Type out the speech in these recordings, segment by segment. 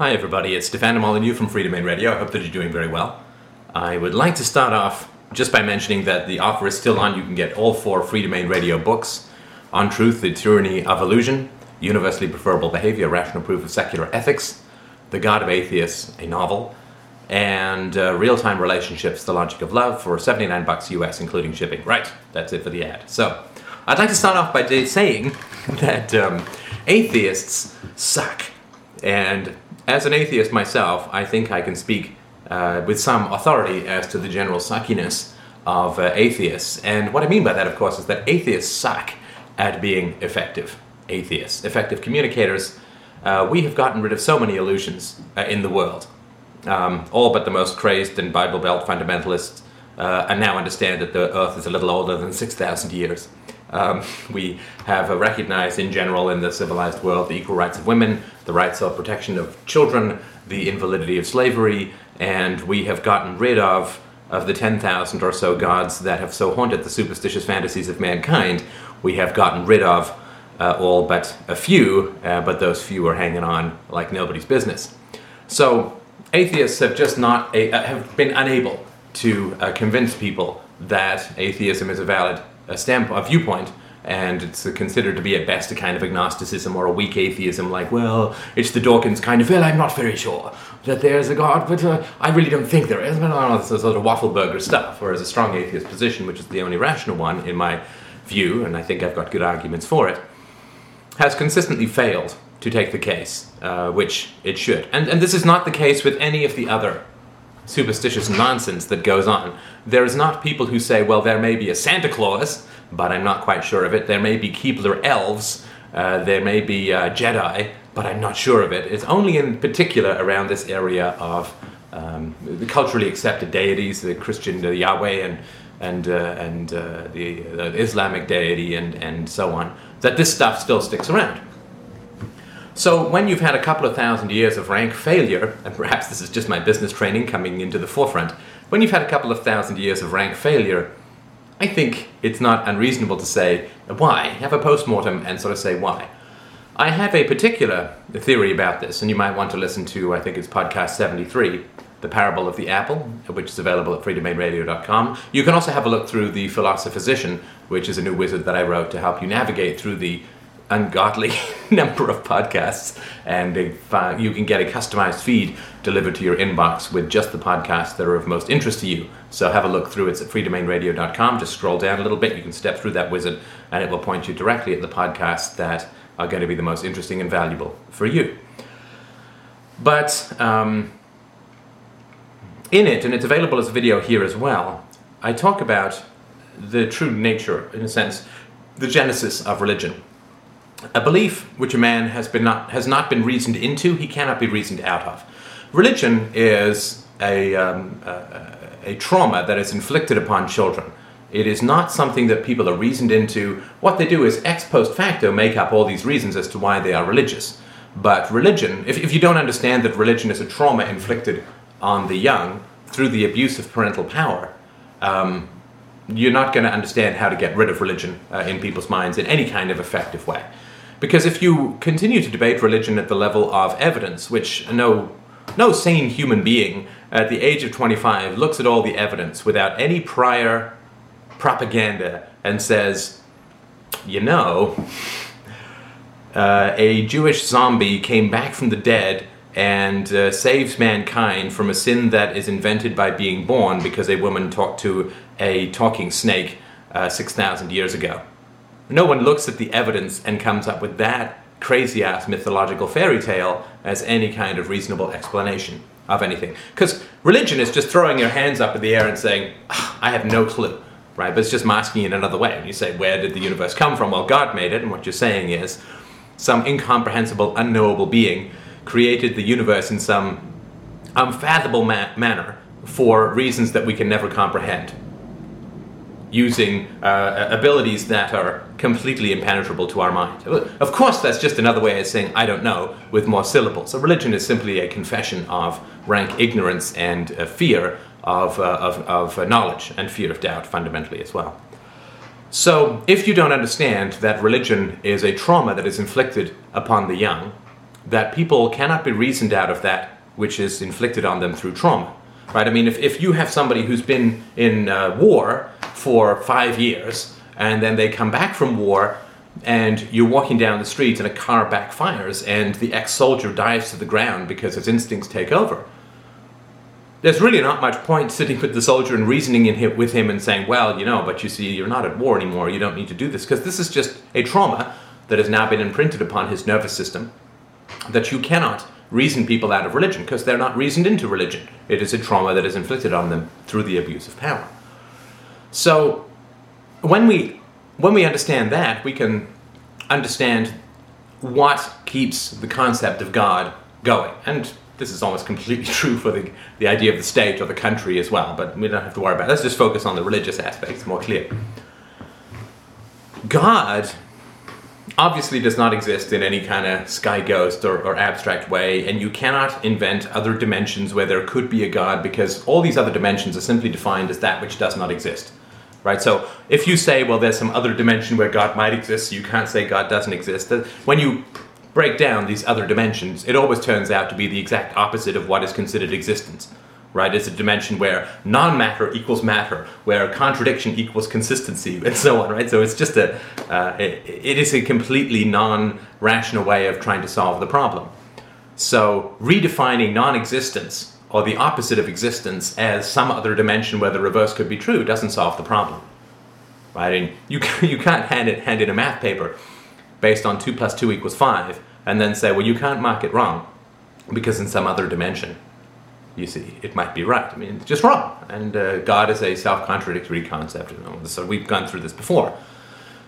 Hi everybody, it's Stefan Molyneux from Freedomain Radio. I hope that you're doing very well. I would like to start off just by mentioning that the offer is still on. You can get all four Freedomain Radio books On Truth, The Tyranny of Illusion, Universally Preferable Behavior, Rational Proof of Secular Ethics, The God of Atheists, a novel, and uh, Real Time Relationships, The Logic of Love for 79 bucks US, including shipping. Right, that's it for the ad. So, I'd like to start off by saying that um, atheists suck. And as an atheist myself, I think I can speak uh, with some authority as to the general suckiness of uh, atheists. And what I mean by that, of course, is that atheists suck at being effective atheists, effective communicators. Uh, we have gotten rid of so many illusions uh, in the world. Um, all but the most crazed and Bible Belt fundamentalists uh, and now understand that the Earth is a little older than 6,000 years. Um, we have recognized in general in the civilized world the equal rights of women, the rights of protection of children, the invalidity of slavery, and we have gotten rid of of the 10,000 or so gods that have so haunted the superstitious fantasies of mankind. We have gotten rid of uh, all but a few, uh, but those few are hanging on like nobody's business. So atheists have just not a, uh, have been unable to uh, convince people that atheism is a valid uh, standpoint, a viewpoint, and it's considered to be at best a kind of agnosticism or a weak atheism, like, well, it's the Dawkins kind of, well, I'm not very sure that there's a God, but uh, I really don't think there is. But know, this sort of waffleburger stuff, whereas a strong atheist position, which is the only rational one in my view, and I think I've got good arguments for it, has consistently failed to take the case, uh, which it should. And, and this is not the case with any of the other superstitious nonsense that goes on. There's not people who say, well, there may be a Santa Claus, but I'm not quite sure of it. There may be Keebler elves, uh, there may be uh, Jedi, but I'm not sure of it. It's only in particular around this area of um, the culturally accepted deities, the Christian the Yahweh and and uh, and uh, the, the Islamic deity and and so on, that this stuff still sticks around. So when you've had a couple of thousand years of rank failure, and perhaps this is just my business training coming into the forefront, when you've had a couple of thousand years of rank failure, I think it's not unreasonable to say why. Have a post-mortem and sort of say why. I have a particular theory about this, and you might want to listen to, I think it's podcast 73, The Parable of the Apple, which is available at freedomainradio.com. You can also have a look through The Philosophizician, which is a new wizard that I wrote to help you navigate through the ungodly number of podcasts, and you can get a customized feed delivered to your inbox with just the podcasts that are of most interest to you. So have a look through. It's at freedomainradio.com. Just scroll down a little bit. You can step through that wizard, and it will point you directly at the podcasts that are going to be the most interesting and valuable for you. But um, in it, and it's available as a video here as well, I talk about the true nature, in a sense, the genesis of religion a belief which a man has, been not, has not been reasoned into, he cannot be reasoned out of. Religion is a, um, a, a trauma that is inflicted upon children. It is not something that people are reasoned into. What they do is ex post facto make up all these reasons as to why they are religious. But religion, if, if you don't understand that religion is a trauma inflicted on the young through the abuse of parental power, um, you're not going to understand how to get rid of religion uh, in people's minds in any kind of effective way. Because if you continue to debate religion at the level of evidence, which no, no sane human being at the age of 25 looks at all the evidence without any prior propaganda and says, you know, uh, a Jewish zombie came back from the dead and uh, saves mankind from a sin that is invented by being born because a woman talked to a talking snake uh, 6,000 years ago. No one looks at the evidence and comes up with that crazy ass mythological fairy tale as any kind of reasonable explanation of anything. Because religion is just throwing your hands up in the air and saying, ah, I have no clue, right? But it's just masking it another way. And you say, Where did the universe come from? Well, God made it. And what you're saying is, some incomprehensible, unknowable being created the universe in some unfathomable ma- manner for reasons that we can never comprehend using uh, abilities that are completely impenetrable to our mind. Of course, that's just another way of saying I don't know with more syllables. So religion is simply a confession of rank ignorance and uh, fear of, uh, of, of uh, knowledge and fear of doubt fundamentally as well. So if you don't understand that religion is a trauma that is inflicted upon the young, that people cannot be reasoned out of that which is inflicted on them through trauma. Right? I mean, if, if you have somebody who's been in uh, war for five years and then they come back from war and you're walking down the street and a car backfires and the ex soldier dives to the ground because his instincts take over. There's really not much point sitting with the soldier and reasoning in him, with him and saying, well, you know, but you see, you're not at war anymore, you don't need to do this, because this is just a trauma that has now been imprinted upon his nervous system that you cannot reason people out of religion because they're not reasoned into religion. It is a trauma that is inflicted on them through the abuse of power. So when we when we understand that, we can understand what keeps the concept of God going. And this is almost completely true for the, the idea of the state or the country as well, but we don't have to worry about it. Let's just focus on the religious aspect, it's more clear. God obviously does not exist in any kind of sky ghost or, or, abstract way, and you cannot invent other dimensions where there could be a God because all these other dimensions are simply defined as that which does not exist. Right? So if you say, well, there's some other dimension where God might exist, you can't say God doesn't exist. Uh, when you break down these other dimensions, it always turns out to be the exact opposite of what is considered existence right? It's a dimension where non-matter equals matter, where contradiction equals consistency, and so on, right? So it's just a, uh, it, it is a completely non-rational way of trying to solve the problem. So redefining non-existence or the opposite of existence as some other dimension where the reverse could be true doesn't solve the problem, right? And you you can't hand it hand in a math paper based on two plus two equals five and then say, well, you can't mark it wrong because in some other dimension you see, it might be right. I mean, it's just wrong. And uh, God is a self contradictory concept. So we've gone through this before.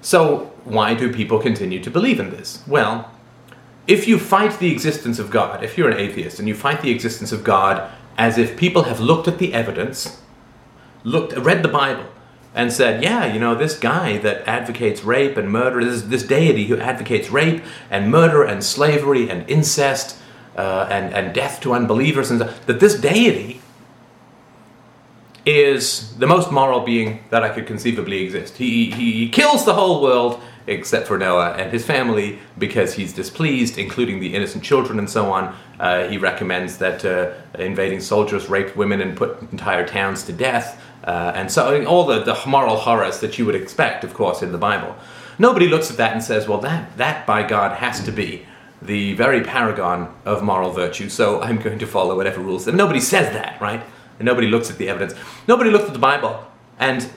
So, why do people continue to believe in this? Well, if you fight the existence of God, if you're an atheist and you fight the existence of God as if people have looked at the evidence, looked, read the Bible, and said, yeah, you know, this guy that advocates rape and murder, this, this deity who advocates rape and murder and slavery and incest uh, and, and death to unbelievers, and that this deity is the most moral being that I could conceivably exist. He, he kills the whole world except for Noah and his family because he's displeased, including the innocent children and so on. Uh, he recommends that uh, invading soldiers rape women and put entire towns to death. Uh, and so I mean, all the, the moral horrors that you would expect, of course, in the Bible. Nobody looks at that and says, well, that, that by God has to be the very paragon of moral virtue, so I'm going to follow whatever rules. And nobody says that, right? And nobody looks at the evidence. Nobody looks at the Bible and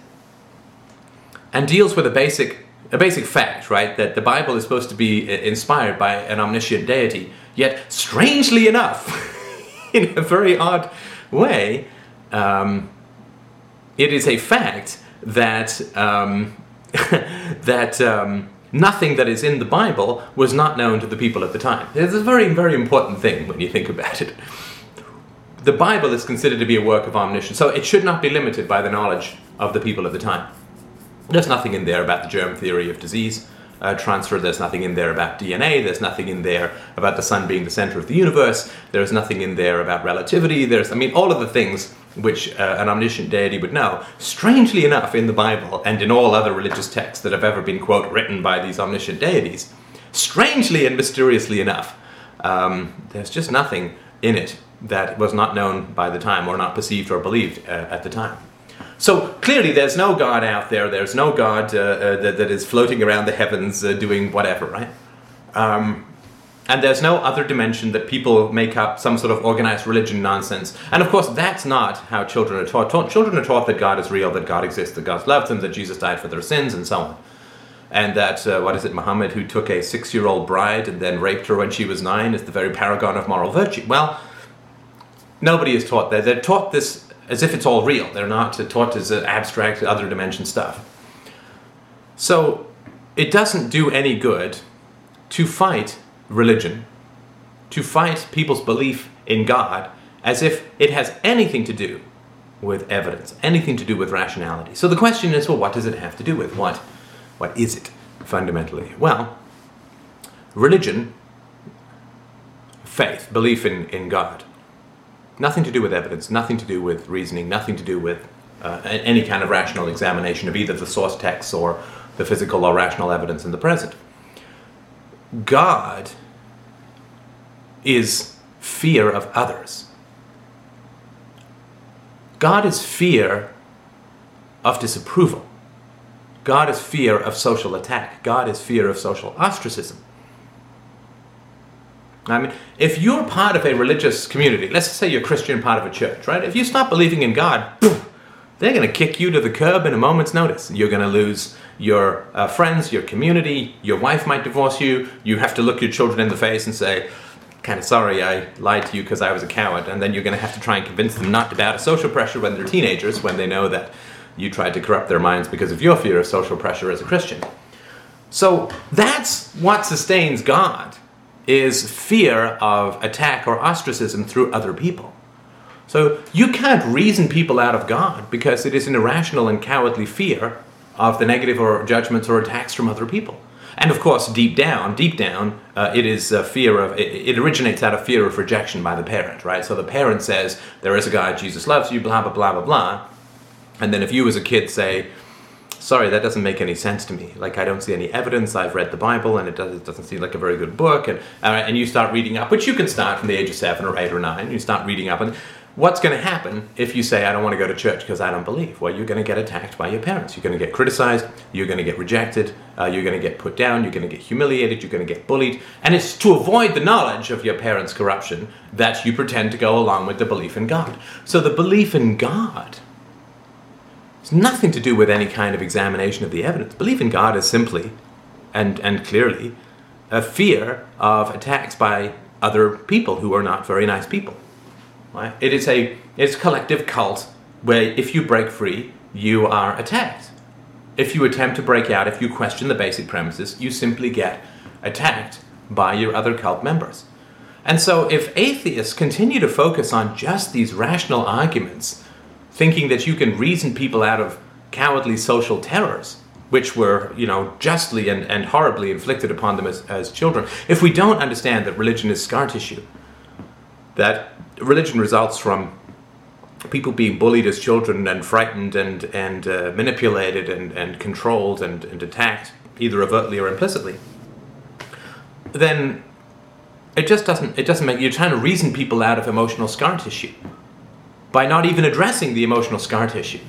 and deals with a basic a basic fact, right? That the Bible is supposed to be inspired by an omniscient deity. Yet, strangely enough, in a very odd way, um, it is a fact that um, that um, nothing that is in the Bible was not known to the people at the time. It's a very, very important thing when you think about it. The Bible is considered to be a work of omniscience, so it should not be limited by the knowledge of the people at the time. There's nothing in there about the germ theory of disease uh, transfer, there's nothing in there about DNA, there's nothing in there about the sun being the center of the universe, there's nothing in there about relativity, there's, I mean, all of the things which uh, an omniscient deity would know. Strangely enough, in the Bible and in all other religious texts that have ever been, quote, written by these omniscient deities, strangely and mysteriously enough, um, there's just nothing in it that was not known by the time or not perceived or believed uh, at the time. So clearly, there's no God out there. There's no God uh, uh, that, that is floating around the heavens uh, doing whatever, right? Um, and there's no other dimension that people make up some sort of organized religion nonsense. And of course, that's not how children are taught. Ta- children are taught that God is real, that God exists, that God loves them, that Jesus died for their sins, and so on. And that, uh, what is it, Muhammad, who took a six year old bride and then raped her when she was nine, is the very paragon of moral virtue. Well, nobody is taught that. They're taught this as if it's all real. They're not taught as abstract, other dimension stuff. So it doesn't do any good to fight religion, to fight people's belief in God as if it has anything to do with evidence, anything to do with rationality. So the question is, well, what does it have to do with? What, what is it fundamentally? Well, religion, faith, belief in, in God, nothing to do with evidence, nothing to do with reasoning, nothing to do with uh, any kind of rational examination of either the source texts or the physical or rational evidence in the present. God is fear of others. God is fear of disapproval. God is fear of social attack. God is fear of social ostracism. I mean, if you're part of a religious community, let's say you're a Christian part of a church, right? If you stop believing in God, they're going to kick you to the curb in a moment's notice. You're going to lose your uh, friends, your community, your wife might divorce you. You have to look your children in the face and say, kind of sorry I lied to you because I was a coward. And then you're going to have to try and convince them not to bow to social pressure when they're teenagers, when they know that you tried to corrupt their minds because of your fear of social pressure as a Christian. So that's what sustains God is fear of attack or ostracism through other people. So you can't reason people out of God because it is an irrational and cowardly fear of the negative or judgments or attacks from other people. And of course, deep down, deep down, uh, it is a fear of, it, it, originates out of fear of rejection by the parent, right? So the parent says, there is a God, Jesus loves you, blah, blah, blah, blah, blah. And then if you as a kid say, sorry, that doesn't make any sense to me. Like, I don't see any evidence. I've read the Bible and it, does, doesn't seem like a very good book. And, uh, and you start reading up, which you can start from the age of seven or eight or nine. You start reading up. And what's going to happen if you say, I don't want to go to church because I don't believe? Well, you're going to get attacked by your parents. You're going to get criticized. You're going to get rejected. Uh, you're going to get put down. You're going to get humiliated. You're going to get bullied. And it's to avoid the knowledge of your parents' corruption that you pretend to go along with the belief in God. So the belief in God it's nothing to do with any kind of examination of the evidence. Belief in God is simply and, and clearly a fear of attacks by other people who are not very nice people. Right? It is a it's a collective cult where if you break free, you are attacked. If you attempt to break out, if you question the basic premises, you simply get attacked by your other cult members. And so if atheists continue to focus on just these rational arguments thinking that you can reason people out of cowardly social terrors, which were, you know, justly and, and horribly inflicted upon them as, as children. If we don't understand that religion is scar tissue, that religion results from people being bullied as children and frightened and, and uh, manipulated and, and controlled and, and attacked, either overtly or implicitly, then it just doesn't, it doesn't make, you're trying to reason people out of emotional scar tissue by not even addressing the emotional scar tissue.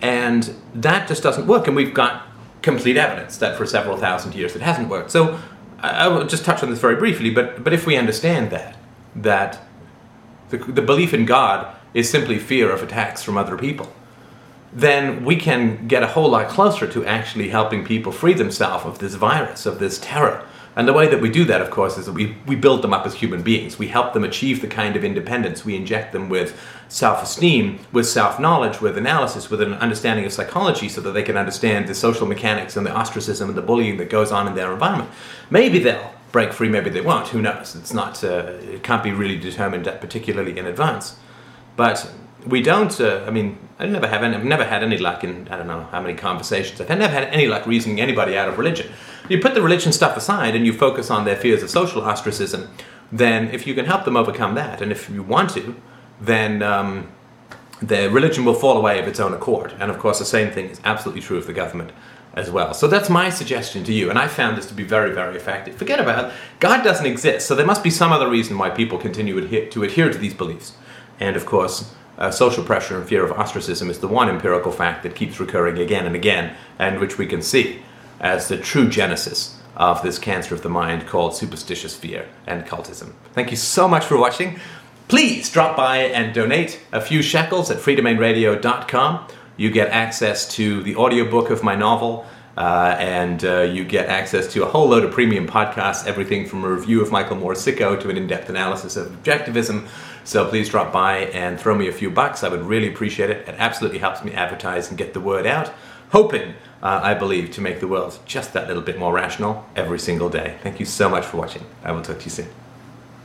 And that just doesn't work. And we've got complete evidence that for several thousand years it hasn't worked. So I will just touch on this very briefly, but, but if we understand that, that the, the belief in God is simply fear of attacks from other people, then we can get a whole lot closer to actually helping people free themselves of this virus, of this terror and the way that we do that, of course, is that we, we build them up as human beings. We help them achieve the kind of independence. We inject them with self esteem, with self knowledge, with analysis, with an understanding of psychology so that they can understand the social mechanics and the ostracism and the bullying that goes on in their environment. Maybe they'll break free, maybe they won't. Who knows? It's not, uh, it can't be really determined particularly in advance. But we don't. Uh, I mean, I never have. Any, I've never had any luck in. I don't know how many conversations. I've never had any luck reasoning anybody out of religion. You put the religion stuff aside and you focus on their fears of social ostracism. Then, if you can help them overcome that, and if you want to, then um, the religion will fall away of its own accord. And of course, the same thing is absolutely true of the government as well. So that's my suggestion to you, and I found this to be very, very effective. Forget about it. God doesn't exist, so there must be some other reason why people continue to adhere to these beliefs. And of course, uh, social pressure and fear of ostracism is the one empirical fact that keeps recurring again and again, and which we can see as the true genesis of this cancer of the mind called superstitious fear and cultism. Thank you so much for watching. Please drop by and donate a few shekels at freedomainradio.com. You get access to the audiobook of my novel. Uh, and uh, you get access to a whole load of premium podcasts, everything from a review of Michael Moore's Sicko to an in depth analysis of objectivism so please drop by and throw me a few bucks. I would really appreciate it. It absolutely helps me advertise and get the word out. Hoping, uh, I believe, to make the world just that little bit more rational every single day. Thank you so much for watching. I will talk to you soon.